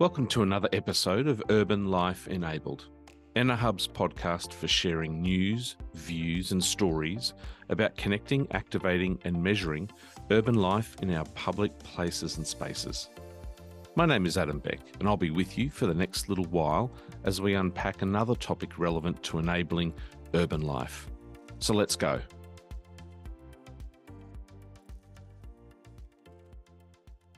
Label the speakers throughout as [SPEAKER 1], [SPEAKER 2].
[SPEAKER 1] Welcome to another episode of Urban Life Enabled, Enerhub's podcast for sharing news, views, and stories about connecting, activating, and measuring urban life in our public places and spaces. My name is Adam Beck, and I'll be with you for the next little while as we unpack another topic relevant to enabling urban life. So let's go.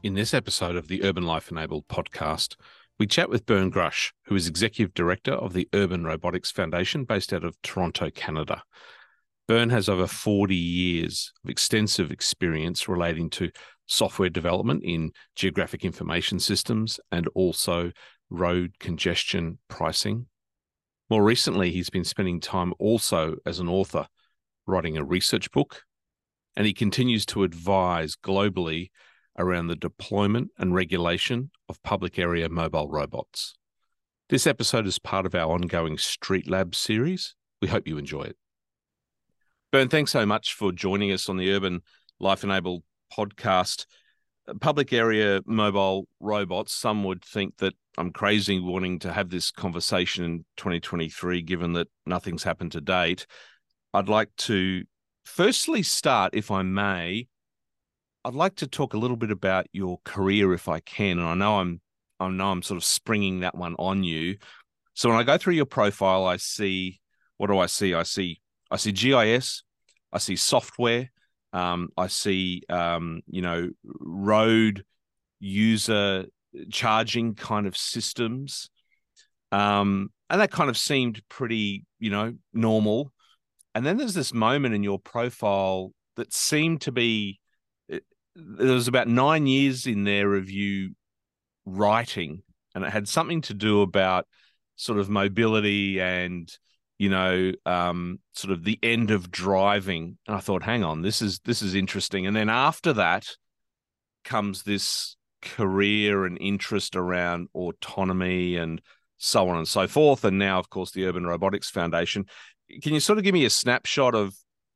[SPEAKER 1] In this episode of the Urban Life Enabled podcast, we chat with Bern Grush, who is Executive Director of the Urban Robotics Foundation based out of Toronto, Canada. Bern has over 40 years of extensive experience relating to software development in geographic information systems and also road congestion pricing. More recently, he's been spending time also as an author, writing a research book, and he continues to advise globally around the deployment and regulation of public area mobile robots. This episode is part of our ongoing Street Lab series. We hope you enjoy it. Bern, thanks so much for joining us on the Urban Life Enabled podcast. Public area mobile robots, some would think that I'm crazy wanting to have this conversation in 2023, given that nothing's happened to date. I'd like to firstly start, if I may, I'd like to talk a little bit about your career, if I can. And I know I'm, I know I'm sort of springing that one on you. So when I go through your profile, I see what do I see? I see I see GIS, I see software, um, I see um, you know road user charging kind of systems, um, and that kind of seemed pretty you know normal. And then there's this moment in your profile that seemed to be there was about nine years in there of you writing, and it had something to do about sort of mobility and you know um, sort of the end of driving. And I thought, hang on, this is this is interesting. And then after that comes this career and interest around autonomy and so on and so forth. And now, of course, the Urban Robotics Foundation. Can you sort of give me a snapshot of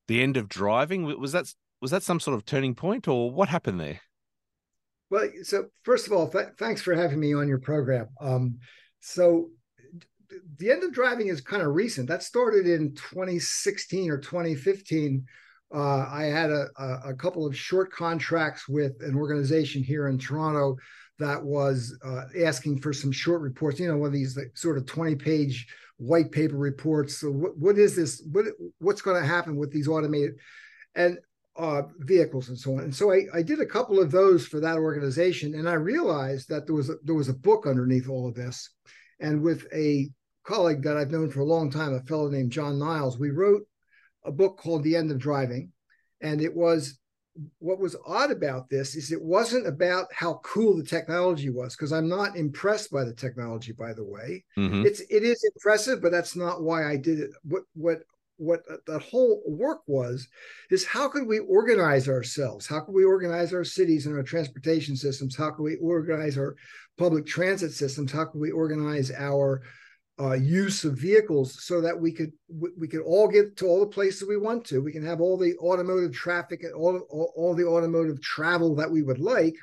[SPEAKER 1] the end of driving? Was that was that some sort of turning point, or what happened there?
[SPEAKER 2] Well, so first of all, th- thanks for having me on your program. Um, so the end of driving is kind of recent. That started in 2016 or 2015. Uh, I had a, a, couple of short contracts with an organization here in Toronto that was uh, asking for some short reports. You know, one of these like, sort of 20 page white paper reports. So what, what is this? What what's going to happen with these automated? And uh, vehicles and so on. And so I, I did a couple of those for that organization, and I realized that there was a, there was a book underneath all of this. And with a colleague that I've known for a long time, a fellow named John Niles, we wrote a book called The End of Driving, and it was what was odd about this is it wasn't about how cool the technology was because i'm not impressed by the technology by the way mm-hmm. it's it is impressive but that's not why i did it what what what that whole work was is how could we organize ourselves? How can we organize our cities and our transportation systems? How can we organize our public transit systems? How can we organize our uh, use of vehicles so that we could we could all get to all the places we want to? We can have all the automotive traffic and all, all, all the automotive travel that we would like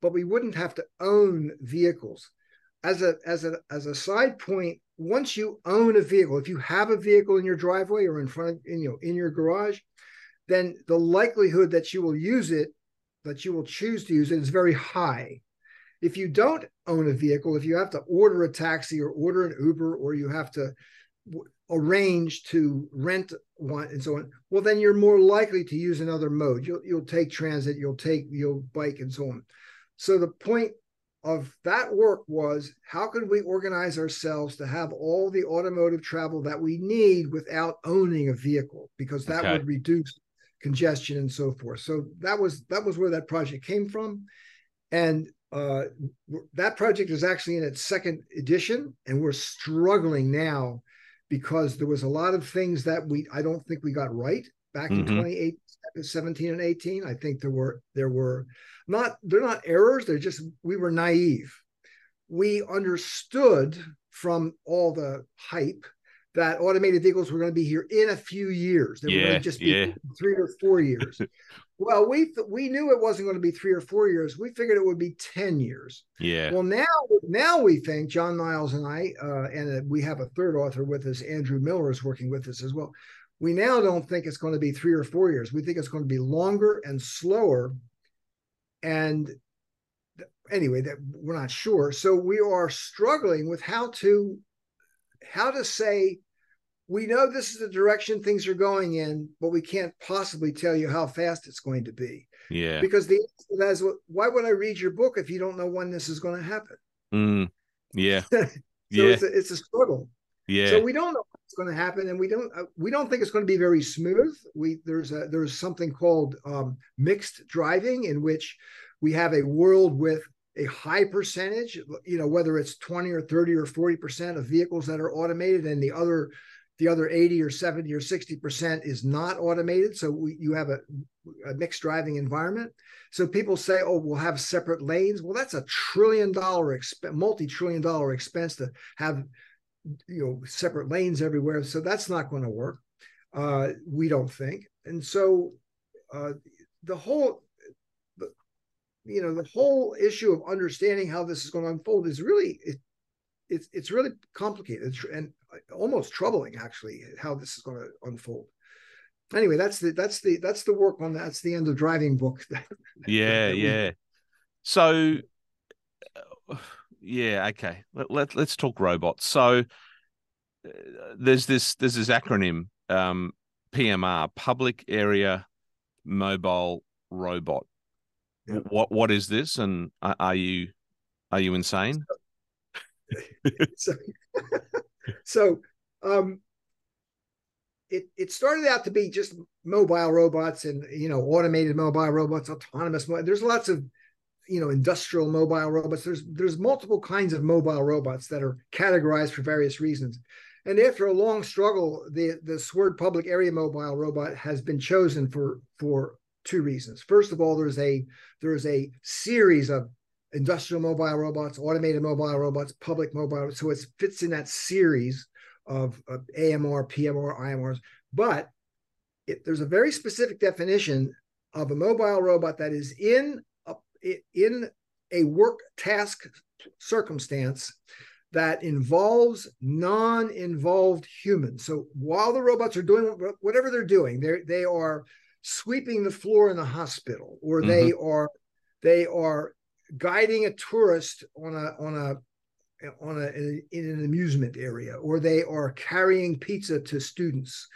[SPEAKER 2] but we wouldn't have to own vehicles. As a as a as a side point once you own a vehicle, if you have a vehicle in your driveway or in front of you know in your garage, then the likelihood that you will use it, that you will choose to use it, is very high. If you don't own a vehicle, if you have to order a taxi or order an Uber, or you have to arrange to rent one and so on, well, then you're more likely to use another mode. You'll you'll take transit, you'll take you'll bike and so on. So the point of that work was how could we organize ourselves to have all the automotive travel that we need without owning a vehicle? Because that okay. would reduce congestion and so forth. So that was that was where that project came from. And uh, that project is actually in its second edition and we're struggling now because there was a lot of things that we i don't think we got right back mm-hmm. in 2018 17 and 18 i think there were there were not they're not errors they're just we were naive we understood from all the hype that automated vehicles were going to be here in a few years they yeah, were going to just be yeah. three or four years Well, we th- we knew it wasn't going to be three or four years. We figured it would be ten years.
[SPEAKER 1] Yeah.
[SPEAKER 2] Well, now now we think John Niles and I, uh, and we have a third author with us, Andrew Miller is working with us as well. We now don't think it's going to be three or four years. We think it's going to be longer and slower. And anyway, that we're not sure. So we are struggling with how to how to say we know this is the direction things are going in, but we can't possibly tell you how fast it's going to be.
[SPEAKER 1] Yeah.
[SPEAKER 2] Because the answer is, why would I read your book if you don't know when this is going to happen?
[SPEAKER 1] Mm, yeah.
[SPEAKER 2] so
[SPEAKER 1] yeah.
[SPEAKER 2] It's a, it's a struggle.
[SPEAKER 1] Yeah.
[SPEAKER 2] So we don't know what's going to happen, and we don't uh, we don't think it's going to be very smooth. We there's a there's something called um, mixed driving in which we have a world with a high percentage, you know, whether it's 20 or 30 or 40 percent of vehicles that are automated, and the other the other 80 or 70 or 60 percent is not automated. So we, you have a, a, mixed driving environment. So people say oh we'll have separate lanes. Well that's a trillion dollar exp- multi-trillion dollar expense to have you know separate lanes everywhere. So that's not going to work uh, we don't think. And so uh, the whole the, you know the whole issue of understanding how this is going to unfold is really it, it's it's really complicated. And almost troubling actually how this is going to unfold. Anyway that's the that's the that's the work on that's the end of driving book.
[SPEAKER 1] Yeah yeah. So uh, yeah okay. Let, let, let's talk robots. So uh, there's this there's this acronym um pmr public area mobile robot. What what is this and are you are you insane?
[SPEAKER 2] So, so um, it it started out to be just mobile robots and you know automated mobile robots, autonomous. There's lots of you know industrial mobile robots. There's there's multiple kinds of mobile robots that are categorized for various reasons. And after a long struggle, the the SWIRD public area mobile robot has been chosen for for two reasons. First of all, there's a there's a series of industrial mobile robots, automated mobile robots, public mobile. So it fits in that series of, of AMR, PMR, IMRs. But it, there's a very specific definition of a mobile robot that is in in a work task circumstance that involves non-involved humans. So while the robots are doing whatever they're doing, they they are sweeping the floor in the hospital, or mm-hmm. they are they are guiding a tourist on a on a on a in an amusement area or they are carrying pizza to students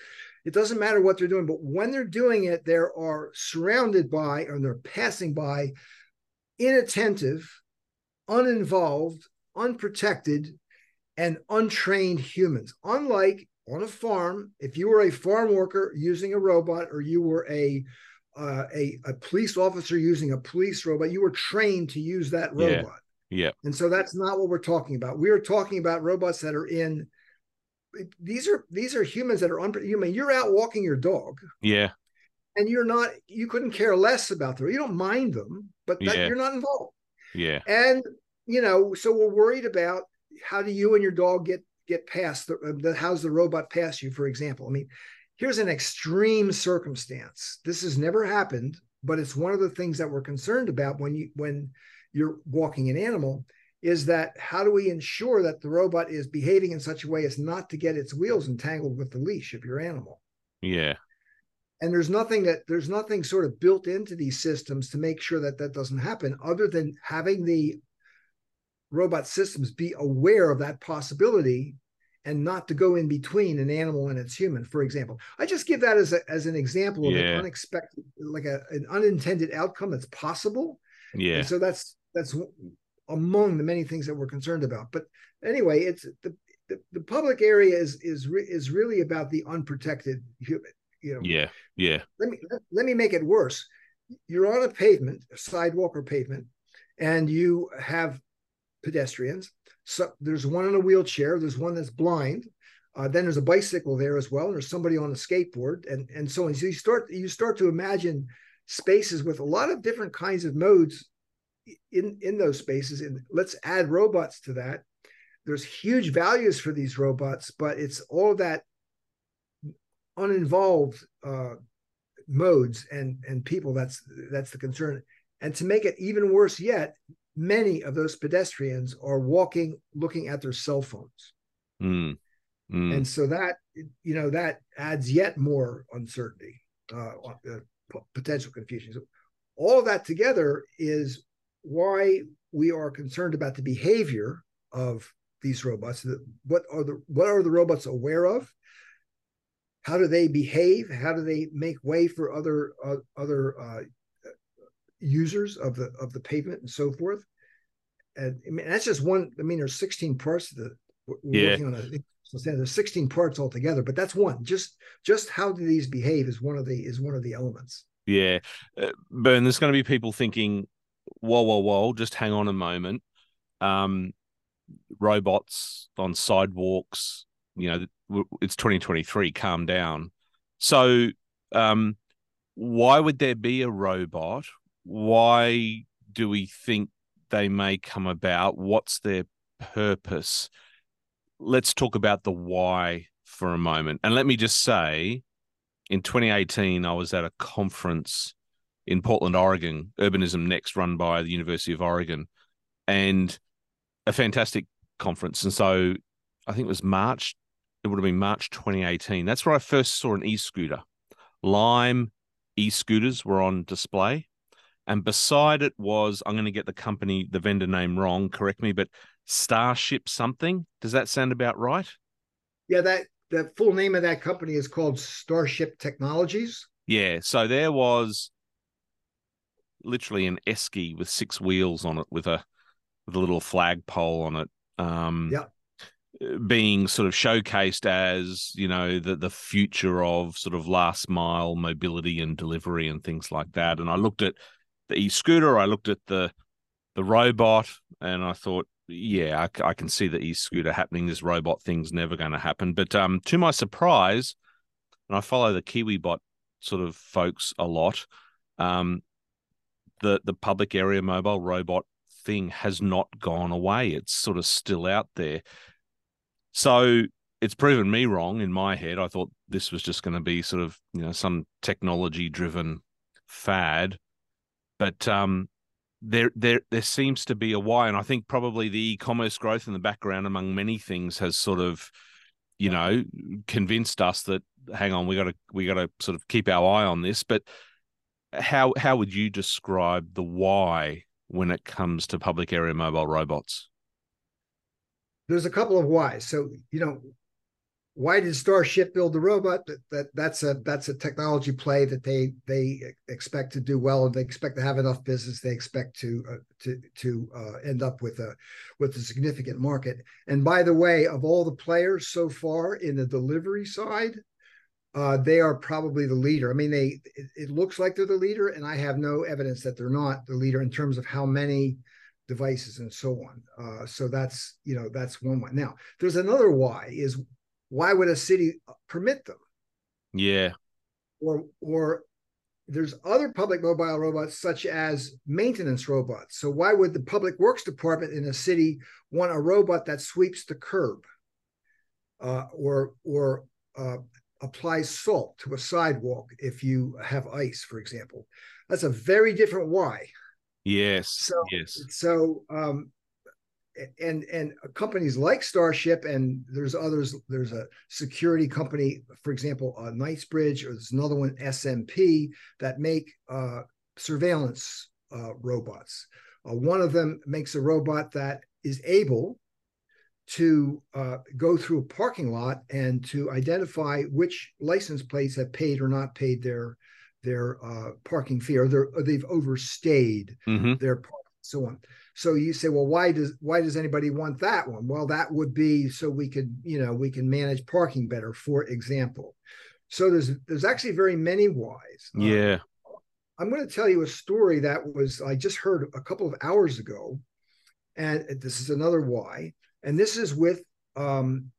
[SPEAKER 2] it doesn't matter what they're doing but when they're doing it they are surrounded by or they're passing by inattentive uninvolved unprotected and untrained humans unlike on a farm if you were a farm worker using a robot or you were a uh, a, a police officer using a police robot, you were trained to use that robot.
[SPEAKER 1] Yeah. yeah.
[SPEAKER 2] And so that's not what we're talking about. We are talking about robots that are in these are these are humans that are unhuman. You're out walking your dog.
[SPEAKER 1] Yeah.
[SPEAKER 2] And you're not you couldn't care less about them. You don't mind them, but that, yeah. you're not involved.
[SPEAKER 1] Yeah.
[SPEAKER 2] And you know, so we're worried about how do you and your dog get get past the, the how's the robot pass you, for example. I mean, here's an extreme circumstance. This has never happened, but it's one of the things that we're concerned about when you when you're walking an animal is that how do we ensure that the robot is behaving in such a way as not to get its wheels entangled with the leash of your animal?
[SPEAKER 1] Yeah.
[SPEAKER 2] And there's nothing that there's nothing sort of built into these systems to make sure that that doesn't happen other than having the robot systems be aware of that possibility and not to go in between an animal and its human for example. I just give that as, a, as an example of yeah. an unexpected like a, an unintended outcome that's possible.
[SPEAKER 1] Yeah.
[SPEAKER 2] And so that's that's among the many things that we're concerned about. But anyway it's the the, the public area is is re, is really about the unprotected human you know
[SPEAKER 1] yeah yeah
[SPEAKER 2] let me let, me make it worse you're on a pavement a sidewalk or pavement and you have pedestrians so there's one in a wheelchair, there's one that's blind. Uh, then there's a bicycle there as well. And there's somebody on a skateboard, and and so on. So you start you start to imagine spaces with a lot of different kinds of modes in in those spaces. And let's add robots to that. There's huge values for these robots, but it's all that uninvolved uh, modes and and people that's that's the concern and to make it even worse yet many of those pedestrians are walking looking at their cell phones
[SPEAKER 1] mm. Mm.
[SPEAKER 2] and so that you know that adds yet more uncertainty uh, uh, potential confusion so all of that together is why we are concerned about the behavior of these robots what are the what are the robots aware of how do they behave? How do they make way for other uh, other uh, users of the of the pavement and so forth? And I mean that's just one I mean there's 16 parts to the we're
[SPEAKER 1] yeah.
[SPEAKER 2] working on a so there's 16 parts altogether but that's one. Just just how do these behave is one of the is one of the elements.
[SPEAKER 1] Yeah. Uh, Bern there's going to be people thinking whoa whoa whoa just hang on a moment. Um robots on sidewalks you know it's 2023 calm down. So um why would there be a robot? Why do we think they may come about? What's their purpose? Let's talk about the why for a moment. And let me just say in 2018 i was at a conference in portland oregon urbanism next run by the university of oregon and a fantastic conference. And so i think it was march it would have been March 2018. That's where I first saw an e scooter. Lime e scooters were on display. And beside it was, I'm going to get the company, the vendor name wrong, correct me, but Starship something. Does that sound about right?
[SPEAKER 2] Yeah, that the full name of that company is called Starship Technologies.
[SPEAKER 1] Yeah. So there was literally an esky with six wheels on it with a with a little flagpole on it. Um,
[SPEAKER 2] yeah
[SPEAKER 1] being sort of showcased as you know the the future of sort of last mile mobility and delivery and things like that. And i looked at the e-scooter i looked at the the robot and i thought yeah i, I can see the e-scooter happening. This robot thing's never going to happen. But um to my surprise and i follow the kiwibot sort of folks a lot um the the public area mobile robot thing has not gone away. It's sort of still out there so it's proven me wrong in my head. I thought this was just going to be sort of, you know, some technology driven fad. But um, there, there, there seems to be a why, and I think probably the e-commerce growth in the background, among many things, has sort of, you know, convinced us that hang on, we got to, we got to sort of keep our eye on this. But how, how would you describe the why when it comes to public area mobile robots?
[SPEAKER 2] There's a couple of whys. So you know, why did Starship build the robot? That, that that's a that's a technology play that they they expect to do well, and they expect to have enough business. They expect to uh, to to uh, end up with a with a significant market. And by the way, of all the players so far in the delivery side, uh, they are probably the leader. I mean, they it, it, looks like they're the leader, and I have no evidence that they're not the leader in terms of how many devices and so on. Uh, so that's you know that's one way. Now there's another why is why would a city permit them?
[SPEAKER 1] Yeah.
[SPEAKER 2] Or or there's other public mobile robots such as maintenance robots. So why would the public works department in a city want a robot that sweeps the curb uh, or or uh, applies salt to a sidewalk if you have ice, for example? That's a very different why.
[SPEAKER 1] Yes.
[SPEAKER 2] So
[SPEAKER 1] yes.
[SPEAKER 2] So um, and and companies like Starship and there's others. There's a security company, for example, uh, Knightscope, or there's another one, SMP, that make uh, surveillance uh, robots. Uh, one of them makes a robot that is able to uh, go through a parking lot and to identify which license plates have paid or not paid their their uh, parking fee or, or they've overstayed
[SPEAKER 1] mm-hmm.
[SPEAKER 2] their park, so on. So you say, well, why does why does anybody want that one? Well, that would be so we could you know we can manage parking better, for example. So there's there's actually very many whys.
[SPEAKER 1] Um, yeah.
[SPEAKER 2] Um, I'm going to tell you a story that was I just heard a couple of hours ago, and this is another why, and this is with um,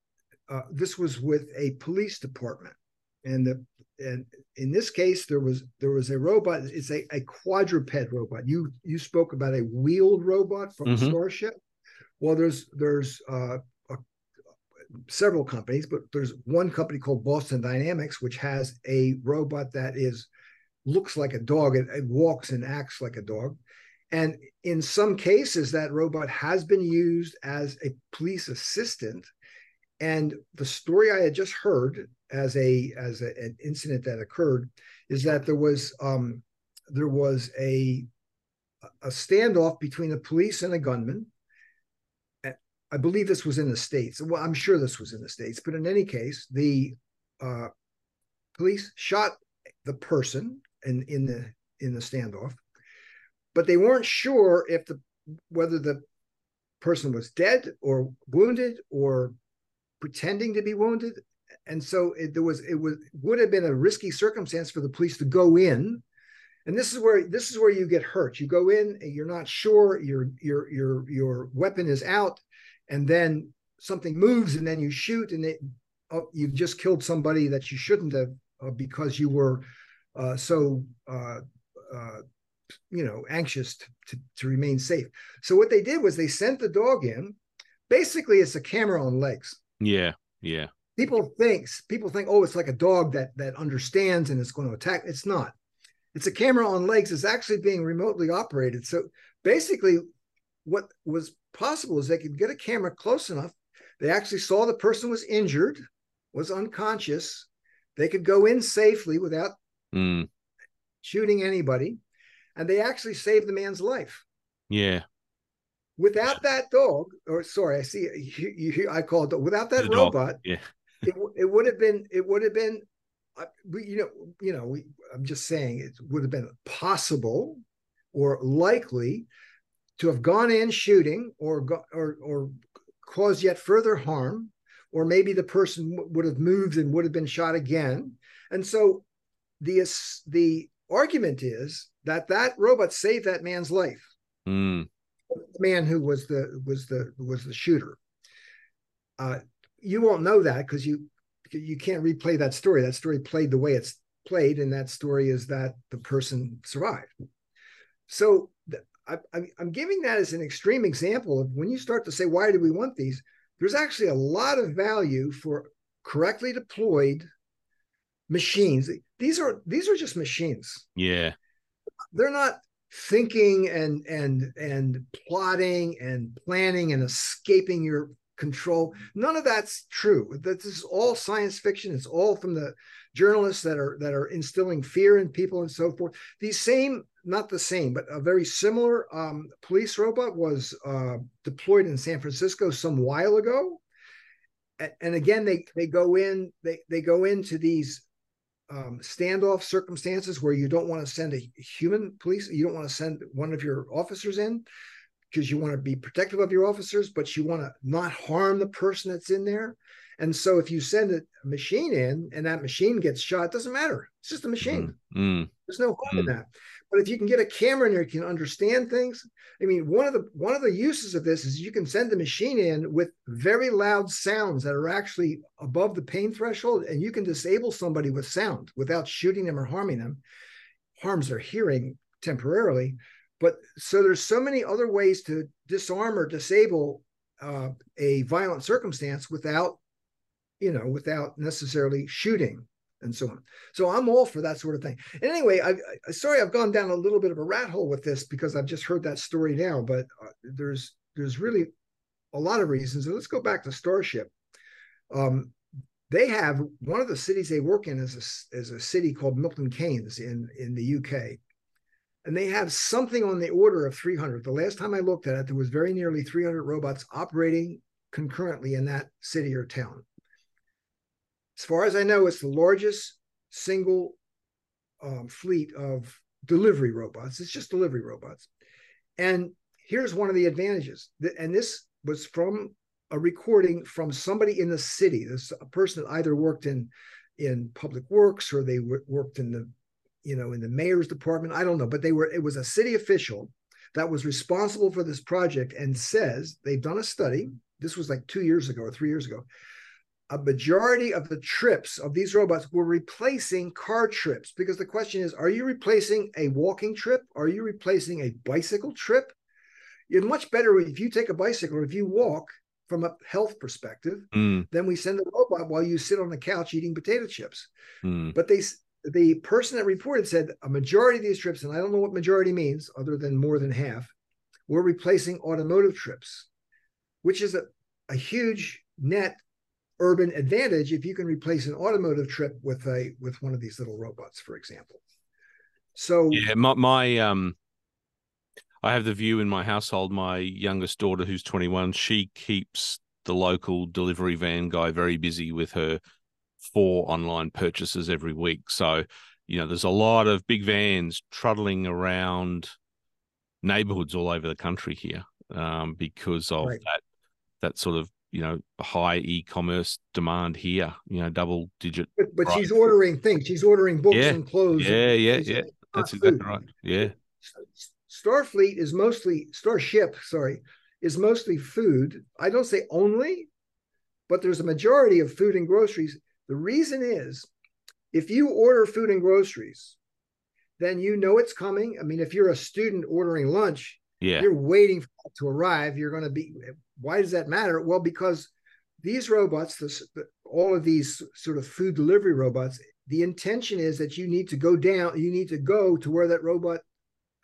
[SPEAKER 2] uh, this was with a police department, and the and in this case there was there was a robot it's a, a quadruped robot you you spoke about a wheeled robot from mm-hmm. starship well there's there's uh, a, several companies but there's one company called boston dynamics which has a robot that is looks like a dog. It, it walks and acts like a dog. And in some cases, that robot has been used as a police assistant. And the story I had just heard as a as a, an incident that occurred is that there was um, there was a a standoff between the police and a gunman. I believe this was in the states. Well, I'm sure this was in the states, but in any case, the uh, police shot the person in in the in the standoff, but they weren't sure if the whether the person was dead or wounded or pretending to be wounded and so it, there was it was would have been a risky circumstance for the police to go in and this is where this is where you get hurt you go in you're not sure your your your your weapon is out and then something moves and then you shoot and it, oh, you've just killed somebody that you shouldn't have uh, because you were uh, so uh, uh, you know anxious to, to, to remain safe. So what they did was they sent the dog in. Basically, it's a camera on legs.
[SPEAKER 1] Yeah, yeah.
[SPEAKER 2] People think people think oh it's like a dog that that understands and it's going to attack. It's not. It's a camera on legs. It's actually being remotely operated. So basically, what was possible is they could get a camera close enough. They actually saw the person was injured, was unconscious. They could go in safely without
[SPEAKER 1] mm.
[SPEAKER 2] shooting anybody, and they actually saved the man's life.
[SPEAKER 1] Yeah.
[SPEAKER 2] Without that dog, or sorry, I see you, you I call it without that the robot. Dog.
[SPEAKER 1] Yeah.
[SPEAKER 2] it, it would have been it would have been uh, we, you know you know we, I'm just saying it would have been possible or likely to have gone in shooting or go, or or caused yet further harm or maybe the person w- would have moved and would have been shot again and so the the argument is that that robot saved that man's life.
[SPEAKER 1] Mm.
[SPEAKER 2] The man who was the was the was the shooter. Uh, you won't know that because you you can't replay that story. That story played the way it's played, and that story is that the person survived. So I, I'm giving that as an extreme example of when you start to say, why do we want these? There's actually a lot of value for correctly deployed machines. These are these are just machines.
[SPEAKER 1] Yeah.
[SPEAKER 2] They're not thinking and and and plotting and planning and escaping your control. None of that's true. This is all science fiction. It's all from the journalists that are that are instilling fear in people and so forth. These same, not the same, but a very similar um, police robot was uh, deployed in San Francisco some while ago. And, again, they they go in they they go into these um, standoff circumstances where you don't want to send a human police, you don't want to send one of your officers in because you want to be protective of your officers, but you want to not harm the person that's in there. And so if you send a machine in and that machine gets shot, it doesn't matter. It's just a machine.
[SPEAKER 1] Mm-hmm.
[SPEAKER 2] There's no harm mm. in that. But if you can get a camera in there, you can understand things. I mean, one of the one of the uses of this is you can send the machine in with very loud sounds that are actually above the pain threshold, and you can disable somebody with sound without shooting them or harming them. Harms their hearing temporarily, but so there's so many other ways to disarm or disable uh, a violent circumstance without, you know, without necessarily shooting and so on. So I'm all for that sort of thing. And anyway, I, I sorry I've gone down a little bit of a rat hole with this because I've just heard that story now, but uh, there's there's really a lot of reasons. And let's go back to Starship. Um, they have one of the cities they work in is a, is a city called Milton Keynes in in the UK. And they have something on the order of 300. The last time I looked at it, there was very nearly 300 robots operating concurrently in that city or town as far as I know, it's the largest single um, fleet of delivery robots. It's just delivery robots. And here's one of the advantages. And this was from a recording from somebody in the city. This a person that either worked in in public works or they worked in the you know in the mayor's department. I don't know, but they were. It was a city official that was responsible for this project and says they've done a study. This was like two years ago or three years ago a majority of the trips of these robots were replacing car trips because the question is are you replacing a walking trip are you replacing a bicycle trip you're much better if you take a bicycle or if you walk from a health perspective
[SPEAKER 1] mm.
[SPEAKER 2] then we send the robot while you sit on the couch eating potato chips
[SPEAKER 1] mm.
[SPEAKER 2] but they the person that reported said a majority of these trips, and I don't know what majority means other than more than half, were replacing automotive trips, which is a, a huge net urban advantage if you can replace an automotive trip with a with one of these little robots, for example. So
[SPEAKER 1] yeah, my, my um I have the view in my household, my youngest daughter who's 21, she keeps the local delivery van guy very busy with her four online purchases every week. So, you know, there's a lot of big vans truddling around neighborhoods all over the country here um, because of right. that that sort of you know high e-commerce demand here. You know, double digit.
[SPEAKER 2] But, but she's ordering things. She's ordering books
[SPEAKER 1] yeah.
[SPEAKER 2] and clothes.
[SPEAKER 1] Yeah, yeah, yeah. That's ah, exactly right. Yeah.
[SPEAKER 2] Starfleet is mostly Starship. Sorry, is mostly food. I don't say only, but there's a majority of food and groceries. The reason is if you order food and groceries, then you know it's coming. I mean, if you're a student ordering lunch,
[SPEAKER 1] yeah.
[SPEAKER 2] you're waiting for it to arrive. You're going to be, why does that matter? Well, because these robots, all of these sort of food delivery robots, the intention is that you need to go down, you need to go to where that robot,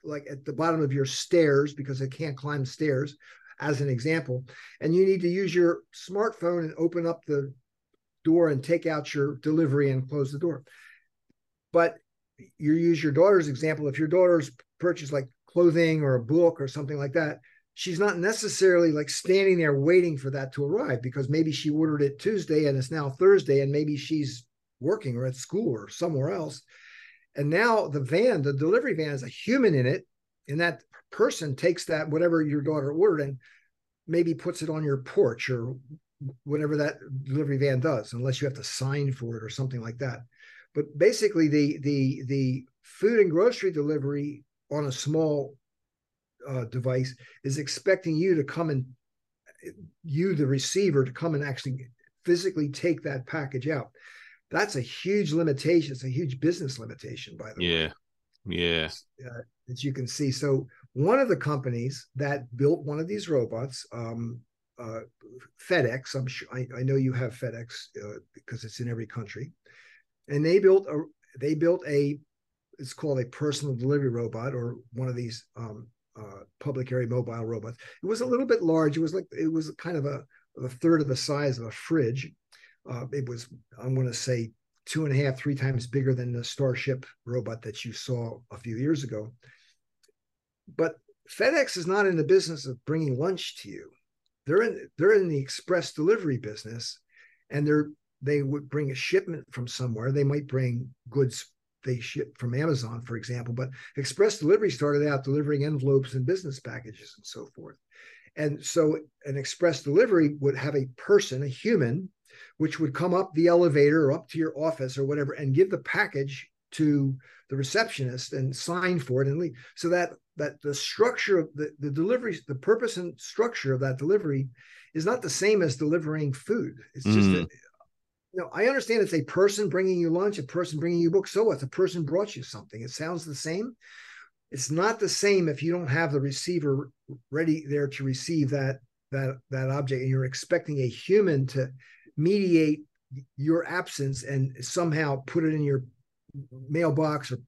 [SPEAKER 2] like at the bottom of your stairs, because it can't climb stairs, as an example. And you need to use your smartphone and open up the door and take out your delivery and close the door. But you use your daughter's example. If your daughter's purchased like clothing or a book or something like that, she's not necessarily like standing there waiting for that to arrive because maybe she ordered it Tuesday and it's now Thursday and maybe she's working or at school or somewhere else. And now the van, the delivery van has a human in it. And that person takes that, whatever your daughter ordered, and maybe puts it on your porch or whatever that delivery van does, unless you have to sign for it or something like that. But basically, the the the food and grocery delivery on a small uh, device is expecting you to come and you, the receiver, to come and actually physically take that package out. That's a huge limitation. It's a huge business limitation, by the
[SPEAKER 1] yeah. way. Yeah.
[SPEAKER 2] Yeah. Uh, as you can see. So one of the companies that built one of these robots, um, uh, FedEx. I'm sure I, I, know you have FedEx uh, because it's in every country, and they built a they built a it's called a personal delivery robot or one of these um, uh, public area mobile robots. It was a little bit large. It was like it was kind of a, a third of the size of a fridge. Uh, it was I'm going to say two and a half, three times bigger than the Starship robot that you saw a few years ago. But FedEx is not in the business of bringing lunch to you. They're in they're in the express delivery business, and they're they would bring a shipment from somewhere. They might bring goods they ship from Amazon, for example. But express delivery started out delivering envelopes and business packages and so forth. And so an express delivery would have a person, a human, which would come up the elevator or up to your office or whatever and give the package to the receptionist and sign for it and leave. So that that the structure of the, the delivery, the purpose and structure of that delivery is not the same as delivering food. It's just mm. a, know, I understand it's a person bringing you lunch, a person bringing you books. So what? A person brought you something. It sounds the same. It's not the same if you don't have the receiver ready there to receive that that that object, and you're expecting a human to mediate your absence and somehow put it in your mailbox or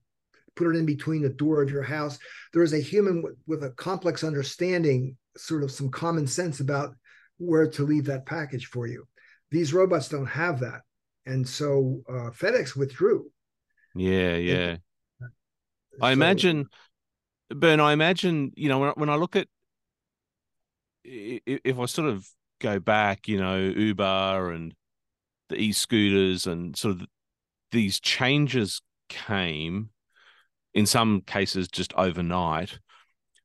[SPEAKER 2] put it in between the door of your house. There is a human with a complex understanding, sort of some common sense about where to leave that package for you. These robots don't have that. And so uh, FedEx withdrew.
[SPEAKER 1] Yeah, yeah. And, I imagine, Bern, I imagine, you know, when, when I look at, if I sort of go back, you know, Uber and the e scooters and sort of these changes came in some cases just overnight.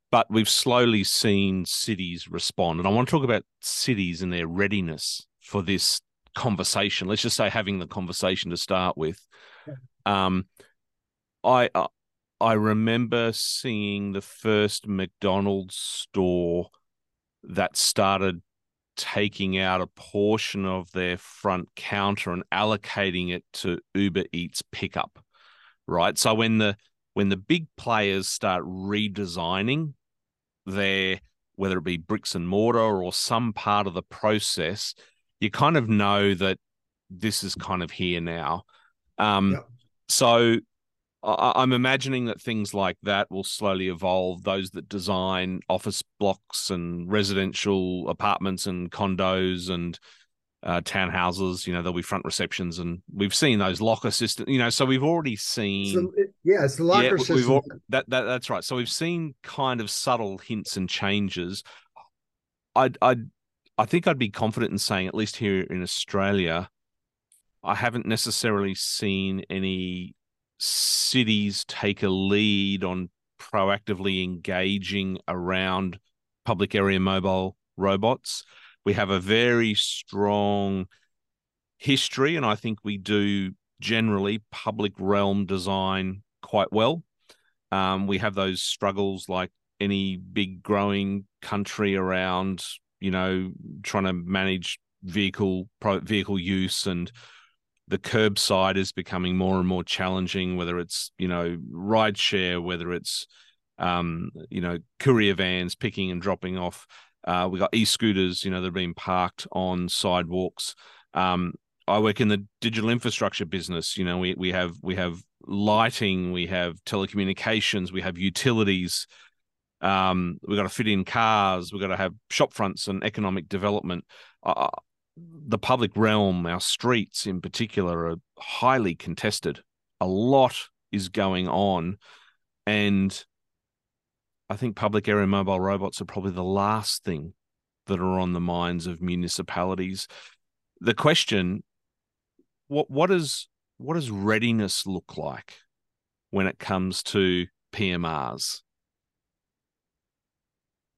[SPEAKER 1] But we've slowly seen cities respond. And I want to talk about cities and their readiness for this conversation. Let's just say having the conversation to start with. Um, I uh, I remember seeing the first McDonald's store that started taking out a portion of their front counter and allocating it to Uber Eats pickup. Right. So when the when the big players start redesigning their whether it be bricks and mortar or some part of the process, you kind of know that this is kind of here now. Um, so I'm imagining that things like that will slowly evolve. Those that design office blocks and residential apartments and condos and uh, townhouses, you know, there'll be front receptions, and we've seen those locker systems. You know, so we've already seen.
[SPEAKER 2] So it, yeah, it's the locker yeah, system. All,
[SPEAKER 1] that, that that's right. So we've seen kind of subtle hints and changes. I'd I'd I think I'd be confident in saying, at least here in Australia, I haven't necessarily seen any cities take a lead on proactively engaging around public area mobile robots. We have a very strong history, and I think we do generally public realm design quite well. Um, we have those struggles like any big growing country around, you know, trying to manage vehicle vehicle use and the curbside is becoming more and more challenging, whether it's, you know, rideshare, whether it's, um, you know, courier vans picking and dropping off. Uh, we got e-scooters, you know, that are being parked on sidewalks. Um, I work in the digital infrastructure business. You know, we we have we have lighting, we have telecommunications, we have utilities. Um, we've got to fit in cars. We've got to have shop fronts and economic development. Uh, the public realm, our streets in particular, are highly contested. A lot is going on. And I think public area mobile robots are probably the last thing that are on the minds of municipalities. The question what what is what does readiness look like when it comes to PMRs?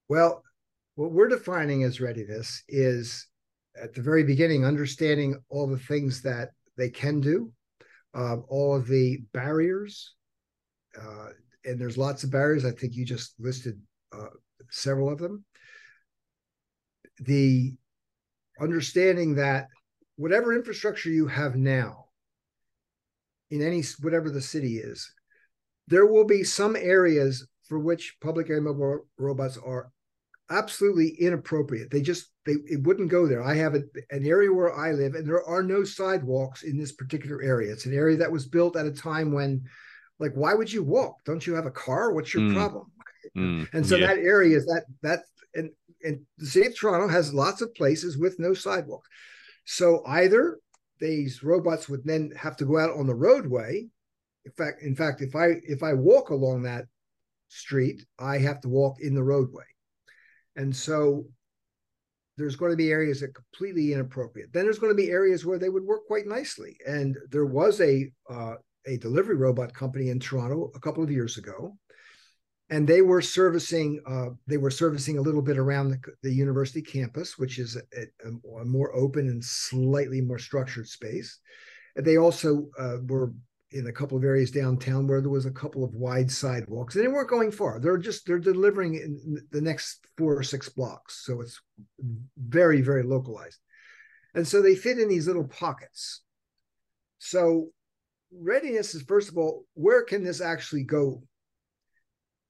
[SPEAKER 2] Well, what we're defining as readiness is at the very beginning, understanding all the things that they can do, uh, all of the barriers, uh, and there's lots of barriers. I think you just listed uh, several of them. The understanding that whatever infrastructure you have now, in any whatever the city is, there will be some areas for which public area mobile robots are absolutely inappropriate. They just they it wouldn't go there. I have a, an area where I live, and there are no sidewalks in this particular area. It's an area that was built at a time when, like, why would you walk? Don't you have a car? What's your mm. problem? Mm. And so yeah. that area is that that and and the city of Toronto has lots of places with no sidewalks. So either these robots would then have to go out on the roadway. In fact, in fact, if I if I walk along that street, I have to walk in the roadway. And so there's going to be areas that are completely inappropriate. Then there's going to be areas where they would work quite nicely. And there was a uh, a delivery robot company in Toronto a couple of years ago, and they were servicing uh, they were servicing a little bit around the, the university campus, which is a, a, a, more open and slightly more structured space. And they also uh, were in a couple of areas downtown where there was a couple of wide sidewalks and they weren't going far. They're just they're delivering in the next four or six blocks so it's very very localized. And so they fit in these little pockets. So readiness is first of all where can this actually go?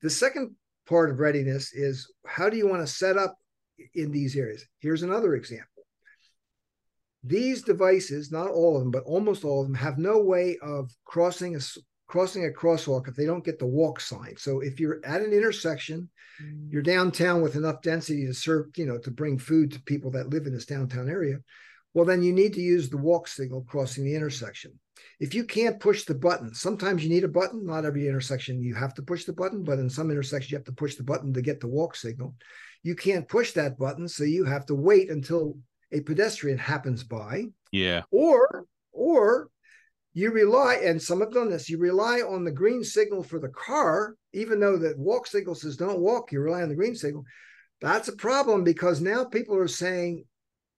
[SPEAKER 2] The second part of readiness is how do you want to set up in these areas? Here's another example these devices, not all of them, but almost all of them, have no way of crossing a crossing a crosswalk if they don't get the walk sign. So if you're at an intersection, mm. you're downtown with enough density to serve, you know, to bring food to people that live in this downtown area, well, then you need to use the walk signal crossing the intersection. If you can't push the button, sometimes you need a button. Not every intersection you have to push the button, but in some intersections you have to push the button to get the walk signal. You can't push that button, so you have to wait until a pedestrian happens by.
[SPEAKER 1] Yeah.
[SPEAKER 2] Or or you rely, and some have done this, you rely on the green signal for the car, even though the walk signal says don't walk, you rely on the green signal. That's a problem because now people are saying,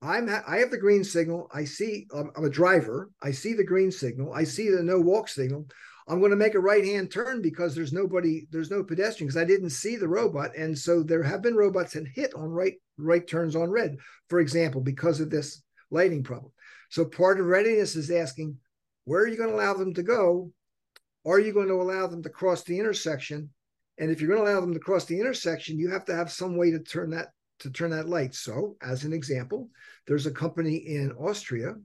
[SPEAKER 2] I'm I have the green signal. I see I'm a driver. I see the green signal. I see the no walk signal. I'm going to make a right hand turn because there's nobody, there's no pedestrian because I didn't see the robot. And so there have been robots that hit on right right turns on red, for example, because of this lighting problem. So part of readiness is asking, where are you going to allow them to go? Are you going to allow them to cross the intersection? And if you're going to allow them to cross the intersection, you have to have some way to turn that to turn that light. So, as an example, there's a company in Austria.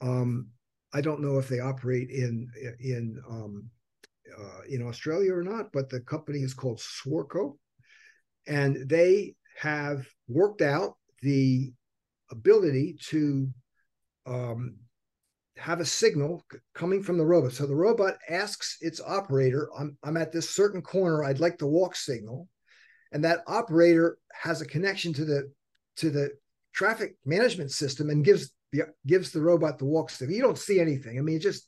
[SPEAKER 2] Um, I don't know if they operate in in um, uh, in Australia or not, but the company is called Swarco, and they have worked out the ability to um, have a signal coming from the robot. So the robot asks its operator, I'm, I'm at this certain corner, I'd like the walk signal. And that operator has a connection to the to the traffic management system and gives gives the robot the walk signal. You don't see anything. I mean, just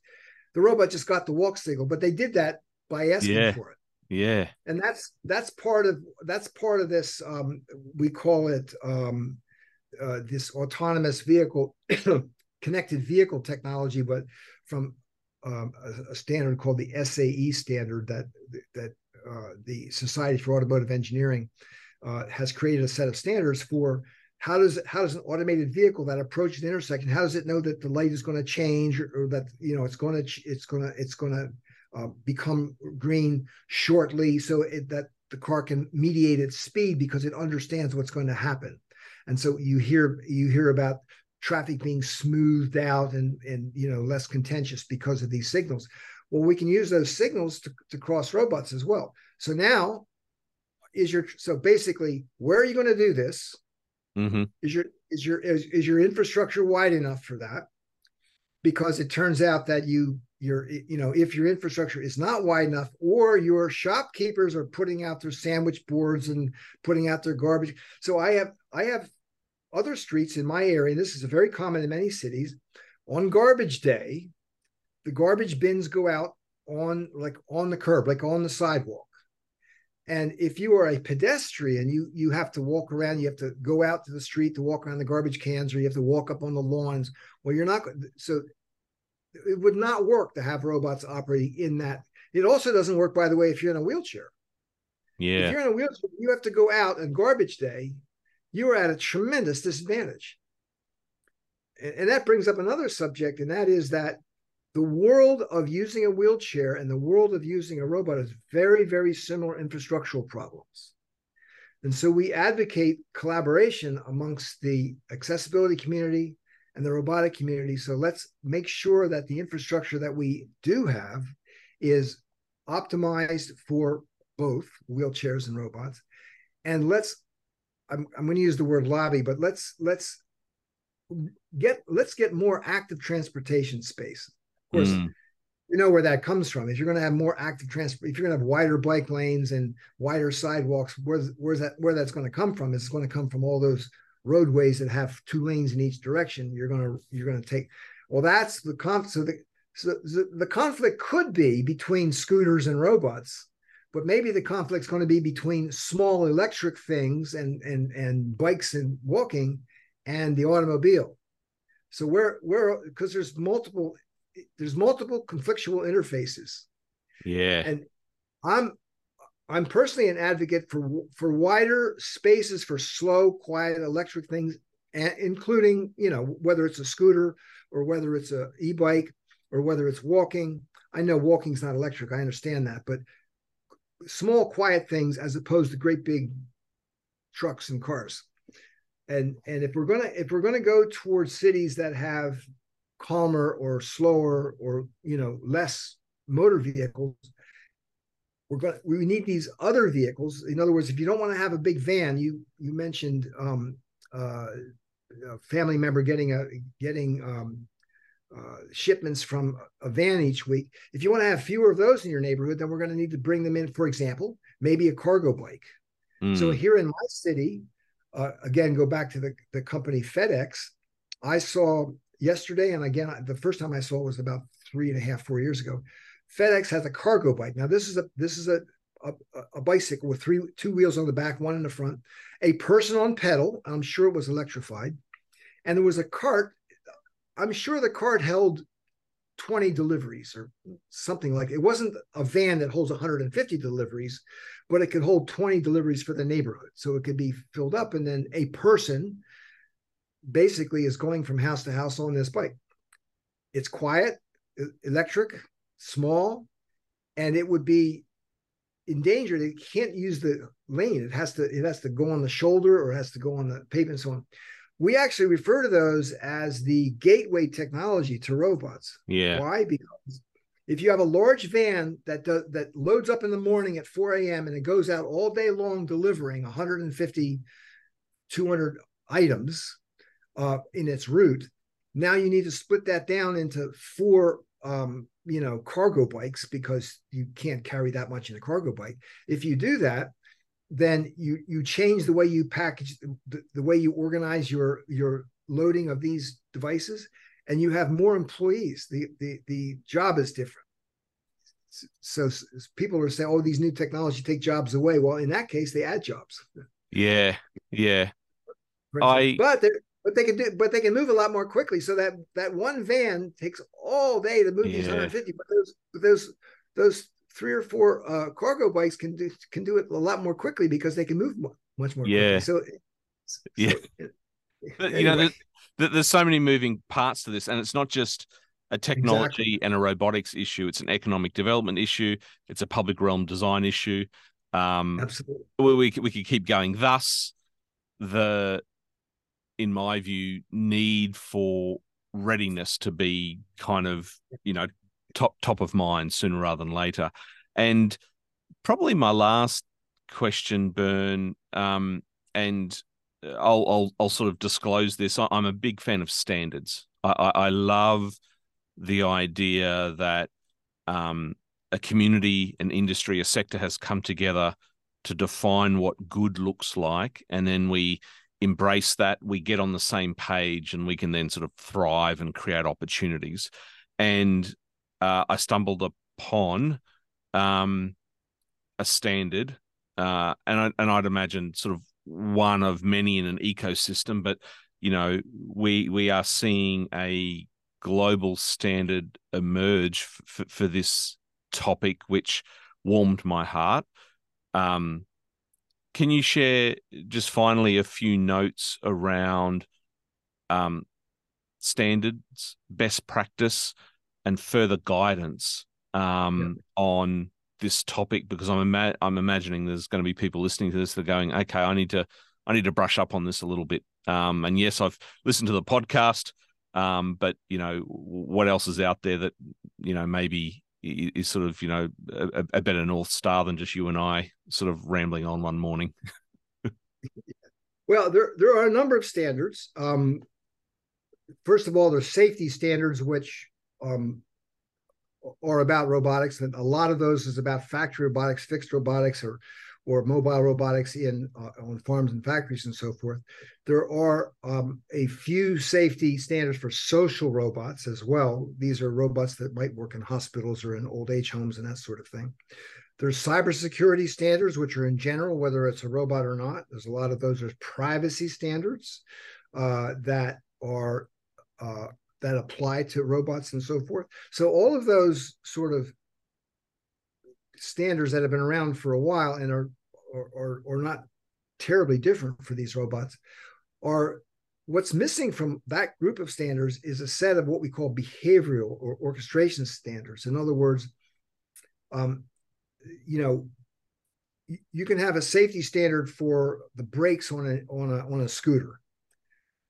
[SPEAKER 2] the robot just got the walk signal, but they did that by asking
[SPEAKER 1] yeah.
[SPEAKER 2] for it.
[SPEAKER 1] Yeah.
[SPEAKER 2] And that's that's part of that's part of this um we call it um uh, this autonomous vehicle connected vehicle technology, but from um, a, a, standard called the SAE standard that that uh, the Society for Automotive Engineering uh, has created a set of standards for how does how does an automated vehicle that approaches the intersection how does it know that the light is going to change or, or, that you know it's going to it's going to it's going to uh, become green shortly so it, that the car can mediate its speed because it understands what's going to happen? And so you hear you hear about traffic being smoothed out and and you know less contentious because of these signals. Well we can use those signals to, to cross robots as well. So now is your so basically where are you going to do this
[SPEAKER 1] mm-hmm.
[SPEAKER 2] is your is your is, is your infrastructure wide enough for that because it turns out that you your you know if your infrastructure is not wide enough or your shopkeepers are putting out their sandwich boards and putting out their garbage so i have i have other streets in my area, and this is very common in many cities, on garbage day, the garbage bins go out on like on the curb, like on the sidewalk. And if you are a pedestrian, you you have to walk around. You have to go out to the street to walk around the garbage cans, or you have to walk up on the lawns. Well, you're not so. It would not work to have robots operating in that. It also doesn't work, by the way, if you're in a wheelchair.
[SPEAKER 1] Yeah.
[SPEAKER 2] If you're in a wheelchair, you have to go out on garbage day you are at a tremendous disadvantage. And, and that brings up another subject, and that is that the world of using a wheelchair and the world of using a robot is very, very similar infrastructural problems. And so we advocate collaboration amongst the accessibility community and the robotic community. So let's make sure that the infrastructure that we do have is optimized for both wheelchairs and robots. And let's I'm, I'm going to use the word lobby, but let's let's get let's get more active transportation space. Of course, mm. you know where that comes from. If you're going to have more active transport, if you're going to have wider bike lanes and wider sidewalks, where's where's that where that's going to come from? It's going to come from all those roadways that have two lanes in each direction. You're going to you're going to take. Well, that's the conf. So the so the, the conflict could be between scooters and robots but maybe the conflict's going to be between small electric things and and and bikes and walking and the automobile so we're we're because there's multiple there's multiple conflictual interfaces.
[SPEAKER 1] Yeah.
[SPEAKER 2] And i'm i'm personally an advocate for for wider spaces for slow quiet electric things including you know whether it's a scooter or whether it's a e-bike or whether it's walking. I know walking's not electric i understand that but small, quiet things as opposed to great big trucks and cars. And and if we're gonna if we're gonna go towards cities that have calmer or slower or you know less motor vehicles, we're going we need these other vehicles. In other words, if you don't want to have a big van, you you mentioned um, uh, a family member getting a getting um, uh, shipments from a van each week. If you want to have fewer of those in your neighborhood, then we're going to need to bring them in, for example, maybe a cargo bike. Mm. So here in my city, uh, again, go back to the, the company FedEx. I saw yesterday, and again, the first time I saw it was about three and a half, four years ago. FedEx has a cargo bike. Now, this is a this is a a, a, bicycle with three two wheels on the back, one in the front, a person on pedal. I'm sure it was electrified, and there was a cart I'm sure the cart held 20 deliveries or something like it. it wasn't a van that holds 150 deliveries, but it could hold 20 deliveries for the neighborhood. So it could be filled up, and then a person basically is going from house to house on this bike. It's quiet, electric, small, and it would be endangered. It can't use the lane. It has to it has to go on the shoulder or it has to go on the pavement and so on. we actually refer to those as the gateway technology to robots.
[SPEAKER 1] Yeah.
[SPEAKER 2] Why? Because if you have a large van that does, that loads up in the morning at 4 a.m. and it goes out all day long delivering 150, 200 items uh, in its route, now you need to split that down into four um, you know cargo bikes because you can't carry that much in a cargo bike. If you do that, then you you change the way you package the, the way you organize your your loading of these devices and you have more employees. The the the job is different. So, so people are saying oh these new technology take jobs away. Well in that case they add jobs.
[SPEAKER 1] Yeah yeah. I
[SPEAKER 2] but but they can do but they can move a lot more quickly so that that one van takes all day to move yeah. these 150 but those those those three or four uh, cargo bikes can do can do it a lot more quickly because they can move much more
[SPEAKER 1] yeah.
[SPEAKER 2] quickly. So,
[SPEAKER 1] so yeah, but, anyway. you know, there's, there's so many moving parts to this, and it's not just a technology exactly. and a robotics issue. It's an economic development issue. It's a public realm design issue. Um,
[SPEAKER 2] Absolutely,
[SPEAKER 1] we we we could keep going. Thus, the in my view, need for readiness to be kind of you know top top of mind sooner rather than later. And probably my last question, Bern, um, and I'll, I'll I'll sort of disclose this. I'm a big fan of standards. I, I, I love the idea that um, a community, an industry, a sector has come together to define what good looks like, and then we embrace that. We get on the same page, and we can then sort of thrive and create opportunities. And uh, I stumbled upon um, a standard, uh, and I, and I'd imagine sort of one of many in an ecosystem. But you know, we we are seeing a global standard emerge f- for this topic, which warmed my heart. Um, can you share just finally a few notes around um, standards, best practice, and further guidance um, yeah. on this topic because I'm ima- I'm imagining there's going to be people listening to this that are going, okay, I need to I need to brush up on this a little bit. Um, and yes, I've listened to the podcast, um, but you know what else is out there that you know maybe is sort of you know a, a better north star than just you and I sort of rambling on one morning.
[SPEAKER 2] well, there there are a number of standards. Um, first of all, there's safety standards which um, are about robotics, and a lot of those is about factory robotics, fixed robotics, or or mobile robotics in uh, on farms and factories and so forth. There are um, a few safety standards for social robots as well. These are robots that might work in hospitals or in old age homes and that sort of thing. There's cybersecurity standards, which are in general, whether it's a robot or not. There's a lot of those. There's privacy standards uh, that are uh, that apply to robots and so forth. So all of those sort of standards that have been around for a while and are or, or not terribly different for these robots are what's missing from that group of standards is a set of what we call behavioral or orchestration standards. In other words, um, you know, you can have a safety standard for the brakes on a on a on a scooter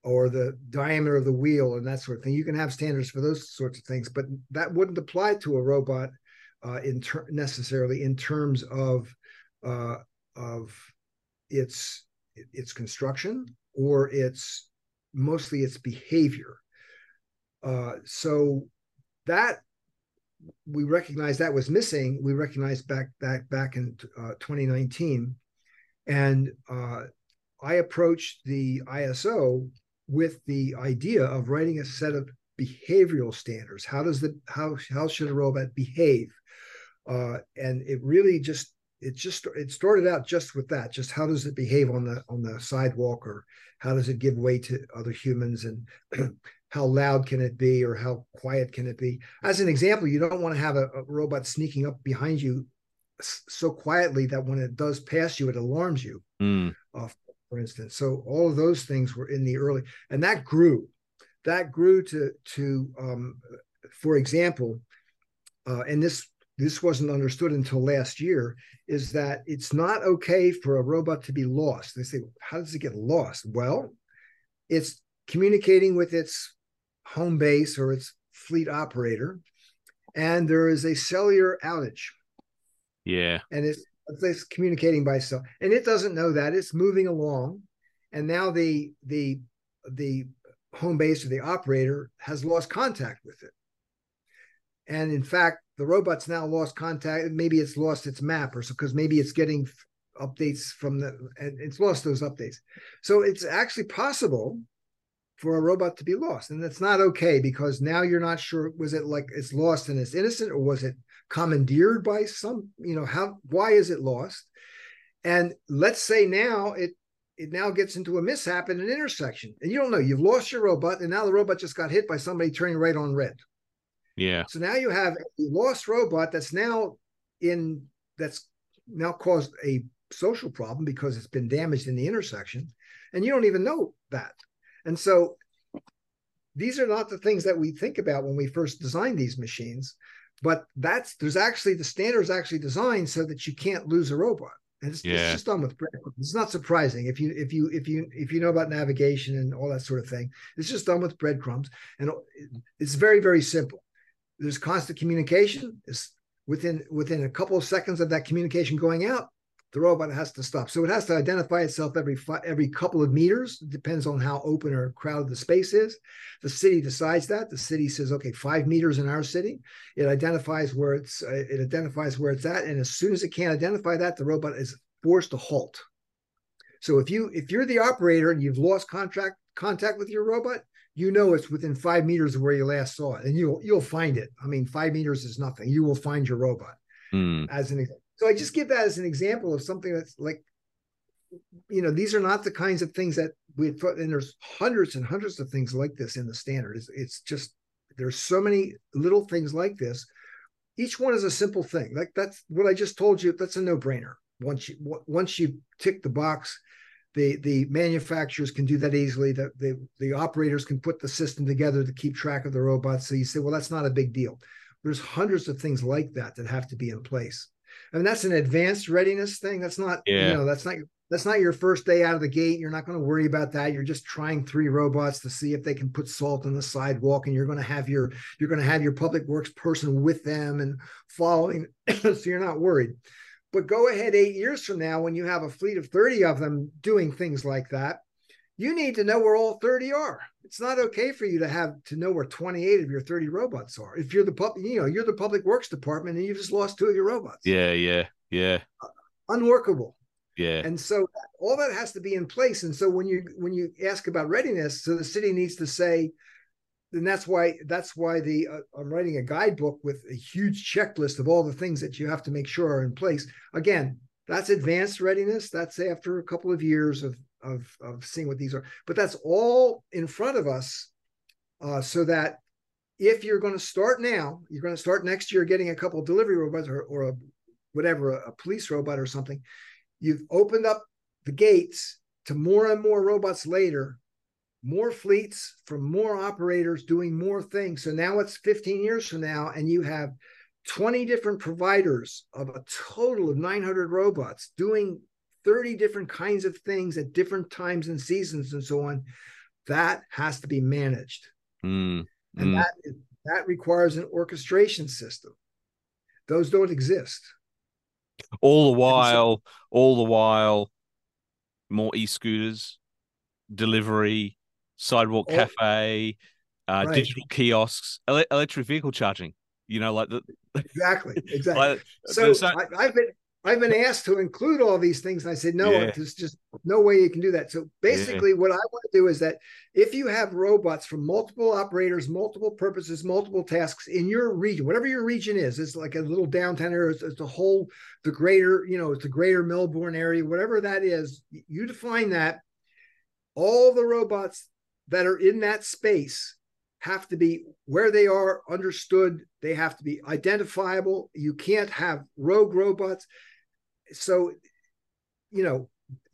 [SPEAKER 2] or the diameter of the wheel and that sort of thing. You can have standards for those sorts of things, but that wouldn't apply to a robot uh, in ter- necessarily in terms of uh, of its its construction or its mostly its behavior. Uh, so that we recognize that was missing. We recognized back back back in uh, 2019, and uh, I approached the ISO with the idea of writing a set of behavioral standards. How does the how how should a robot behave? Uh, and it really just it just it started out just with that. Just how does it behave on the on the sidewalk, or how does it give way to other humans, and how loud can it be, or how quiet can it be? As an example, you don't want to have a, a robot sneaking up behind you so quietly that when it does pass you, it alarms you.
[SPEAKER 1] Mm.
[SPEAKER 2] Uh, for instance. So all of those things were in the early, and that grew. That grew to to, um, for example, uh, and this this wasn't understood until last year, is that it's not okay for a robot to be lost. They say, how does it get lost? Well, it's communicating with its home base or its fleet operator, and there is a cellular outage.
[SPEAKER 1] Yeah.
[SPEAKER 2] And it's it's communicating by cell, and it doesn't know that it's moving along, and now the the the home base or the operator has lost contact with it. And in fact, the robot's now lost contact. Maybe it's lost its map or so because maybe it's getting updates from the and it's lost those updates. So it's actually possible for a robot to be lost. And that's not okay because now you're not sure was it like it's lost and it's innocent or was it commandeered by some, you know, how why is it lost? And let's say now it it now gets into a mishap in an intersection and you don't know you've lost your robot and now the robot just got hit by somebody turning right on red
[SPEAKER 1] yeah
[SPEAKER 2] so now you have a lost robot that's now in that's now caused a social problem because it's been damaged in the intersection and you don't even know that and so these are not the things that we think about when we first design these machines but that's there's actually the standards actually designed so that you can't lose a robot and it's, yeah. it's just done with breadcrumbs. It's not surprising if you if you if you if you know about navigation and all that sort of thing. It's just done with breadcrumbs, and it's very very simple. There's constant communication. It's within within a couple of seconds of that communication going out, the robot has to stop. So it has to identify itself every every couple of meters. It depends on how open or crowded the space is. The city decides that. The city says, okay, five meters in our city. It identifies where it's uh, it identifies where it's at, and as soon as it can't identify that, the robot is forced to halt. So if you if you're the operator and you've lost contract contact with your robot, you know it's within five meters of where you last saw it, and you'll you'll find it. I mean, five meters is nothing. You will find your robot.
[SPEAKER 1] Mm.
[SPEAKER 2] As an so I just give that as an example of something that's like, you know, these are not the kinds of things that we thought, and there's hundreds and hundreds of things like this in the standard. It's, it's just there's so many little things like this. Each one is a simple thing. Like that's what I just told you. That's a no-brainer. Once you once you tick the box, the the manufacturers can do that easily. The, the the operators can put the system together to keep track of the robots. So you say, well, that's not a big deal. There's hundreds of things like that that have to be in place. I mean, that's an advanced readiness thing. That's not, yeah. you know, that's not that's not your first day out of the gate. You're not going to worry about that. You're just trying three robots to see if they can put salt on the sidewalk, and you're going to have your you're going to have your public works person with them and following, so you're not worried. But go ahead eight years from now, when you have a fleet of 30 of them doing things like that, you need to know where all 30 are. It's not okay for you to have to know where 28 of your 30 robots are. If you're the public, you know, you're the public works department and you've just lost two of your robots.
[SPEAKER 1] Yeah, yeah, yeah. Uh,
[SPEAKER 2] unworkable.
[SPEAKER 1] Yeah.
[SPEAKER 2] And so all that has to be in place. And so when you when you ask about readiness, so the city needs to say, and that's why that's why the uh, I'm writing a guidebook with a huge checklist of all the things that you have to make sure are in place. Again, that's advanced readiness. That's after a couple of years of of of seeing what these are. But that's all in front of us, uh, so that if you're going to start now, you're going to start next year getting a couple of delivery robots or, or a, whatever, a, a police robot or something. You've opened up the gates to more and more robots later, more fleets from more operators doing more things. So now it's 15 years from now, and you have 20 different providers of a total of 900 robots doing 30 different kinds of things at different times and seasons and so on that has to be managed
[SPEAKER 1] mm,
[SPEAKER 2] and
[SPEAKER 1] mm.
[SPEAKER 2] that that requires an orchestration system those don't exist
[SPEAKER 1] all the while so, all the while more e-scooters delivery sidewalk cafe uh, right. digital kiosks ele- electric vehicle charging you know like the
[SPEAKER 2] exactly exactly like, so I, i've been I've been asked to include all these things, and I said, no, yeah. there's just no way you can do that. So basically, yeah. what I want to do is that if you have robots from multiple operators, multiple purposes, multiple tasks in your region, whatever your region is, it's like a little downtown area, it's, it's a whole, the greater, you know, it's the greater Melbourne area, whatever that is, you define that. All the robots that are in that space have to be where they are understood. They have to be identifiable. You can't have rogue robots so you know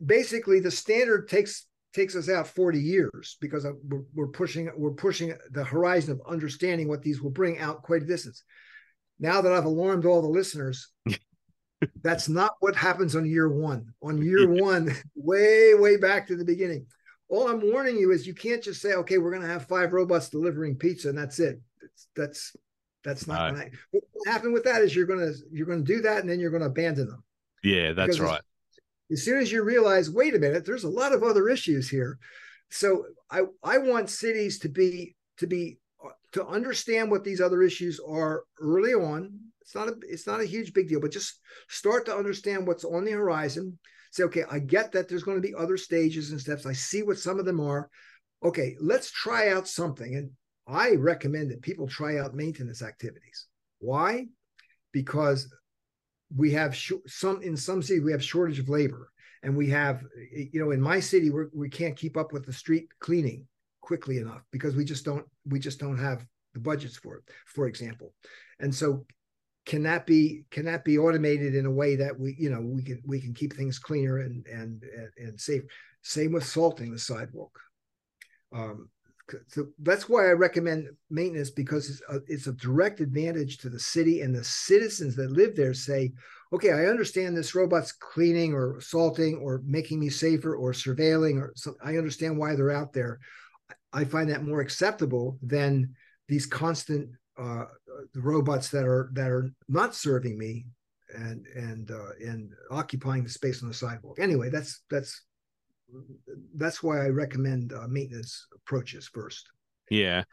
[SPEAKER 2] basically the standard takes takes us out 40 years because we're, we're pushing we're pushing the horizon of understanding what these will bring out quite a distance now that i've alarmed all the listeners that's not what happens on year one on year one way way back to the beginning all I'm warning you is you can't just say, okay, we're going to have five robots delivering pizza and that's it. It's, that's that's not going to what happen with that is you're going to you're going to do that and then you're going to abandon them.
[SPEAKER 1] Yeah, that's because right.
[SPEAKER 2] As, as soon as you realize, wait a minute, there's a lot of other issues here. So I I want cities to be to be uh, to understand what these other issues are early on. It's not a it's not a huge big deal, but just start to understand what's on the horizon say, okay, I get that there's going to be other stages and steps. I see what some of them are. Okay, let's try out something. And I recommend that people try out maintenance activities. Why? Because we have sh- some in some cities we have shortage of labor, and we have you know in my city we're, we can't keep up with the street cleaning quickly enough because we just don't we just don't have the budgets for it. For example, and so can that be can that be automated in a way that we you know we can we can keep things cleaner and and and, safe? Same with salting the sidewalk. Um, so that's why i recommend maintenance because it's a, it's a direct advantage to the city and the citizens that live there say okay i understand this robot's cleaning or salting or making me safer or surveilling or so i understand why they're out there. I find that more acceptable than these constant uh, the robots that are that are not serving me and and uh, and occupying the space on the sidewalk. Anyway, that's that's that's why I recommend uh, maintenance approaches first.
[SPEAKER 1] Yeah,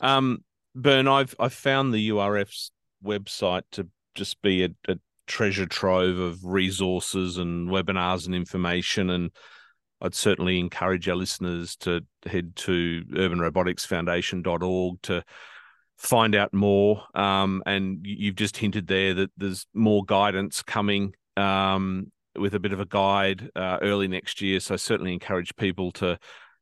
[SPEAKER 1] um, Bern, I've I've found the URF's website to just be a, a treasure trove of resources and webinars and information and I'd certainly encourage our listeners to head to urbanroboticsfoundation.org to find out more. Um, and you've just hinted there that there's more guidance coming um, with a bit of a guide uh, early next year. So I certainly encourage people to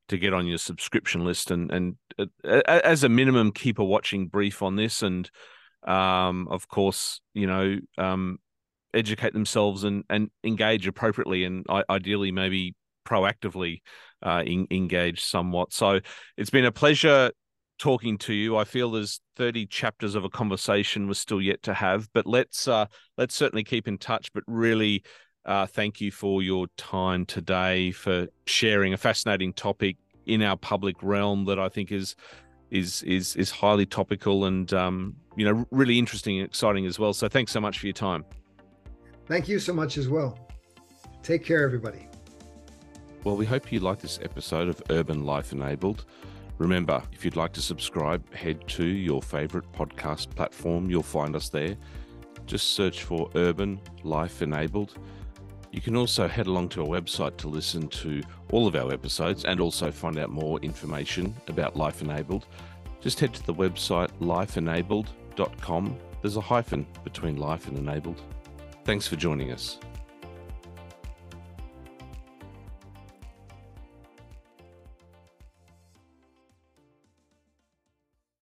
[SPEAKER 1] to get on your subscription list and and uh, as a minimum keep a watching brief on this and um, of course you know um, educate themselves and and engage appropriately and ideally maybe proactively uh, in, engage somewhat. So it's been a pleasure talking to you. I feel there's 30 chapters of a conversation we're still yet to have, but let's uh, let's certainly keep in touch. But really, uh, thank you for your time today for sharing a fascinating topic in our public realm that I think is is is is highly topical and um, you know really interesting and exciting as well. So thanks so much for your time.
[SPEAKER 2] Thank you so much as well. Take care, everybody.
[SPEAKER 1] Well, we hope you like this episode of Urban Life Enabled. Remember, if you'd like to subscribe, head to your favorite podcast platform. You'll find us there. Just search for Urban Life Enabled. You can also head along to our website to listen to all of our episodes and also find out more information about Life Enabled. Just head to the website lifeenabled.com. There's a hyphen between life and enabled. Thanks for joining us.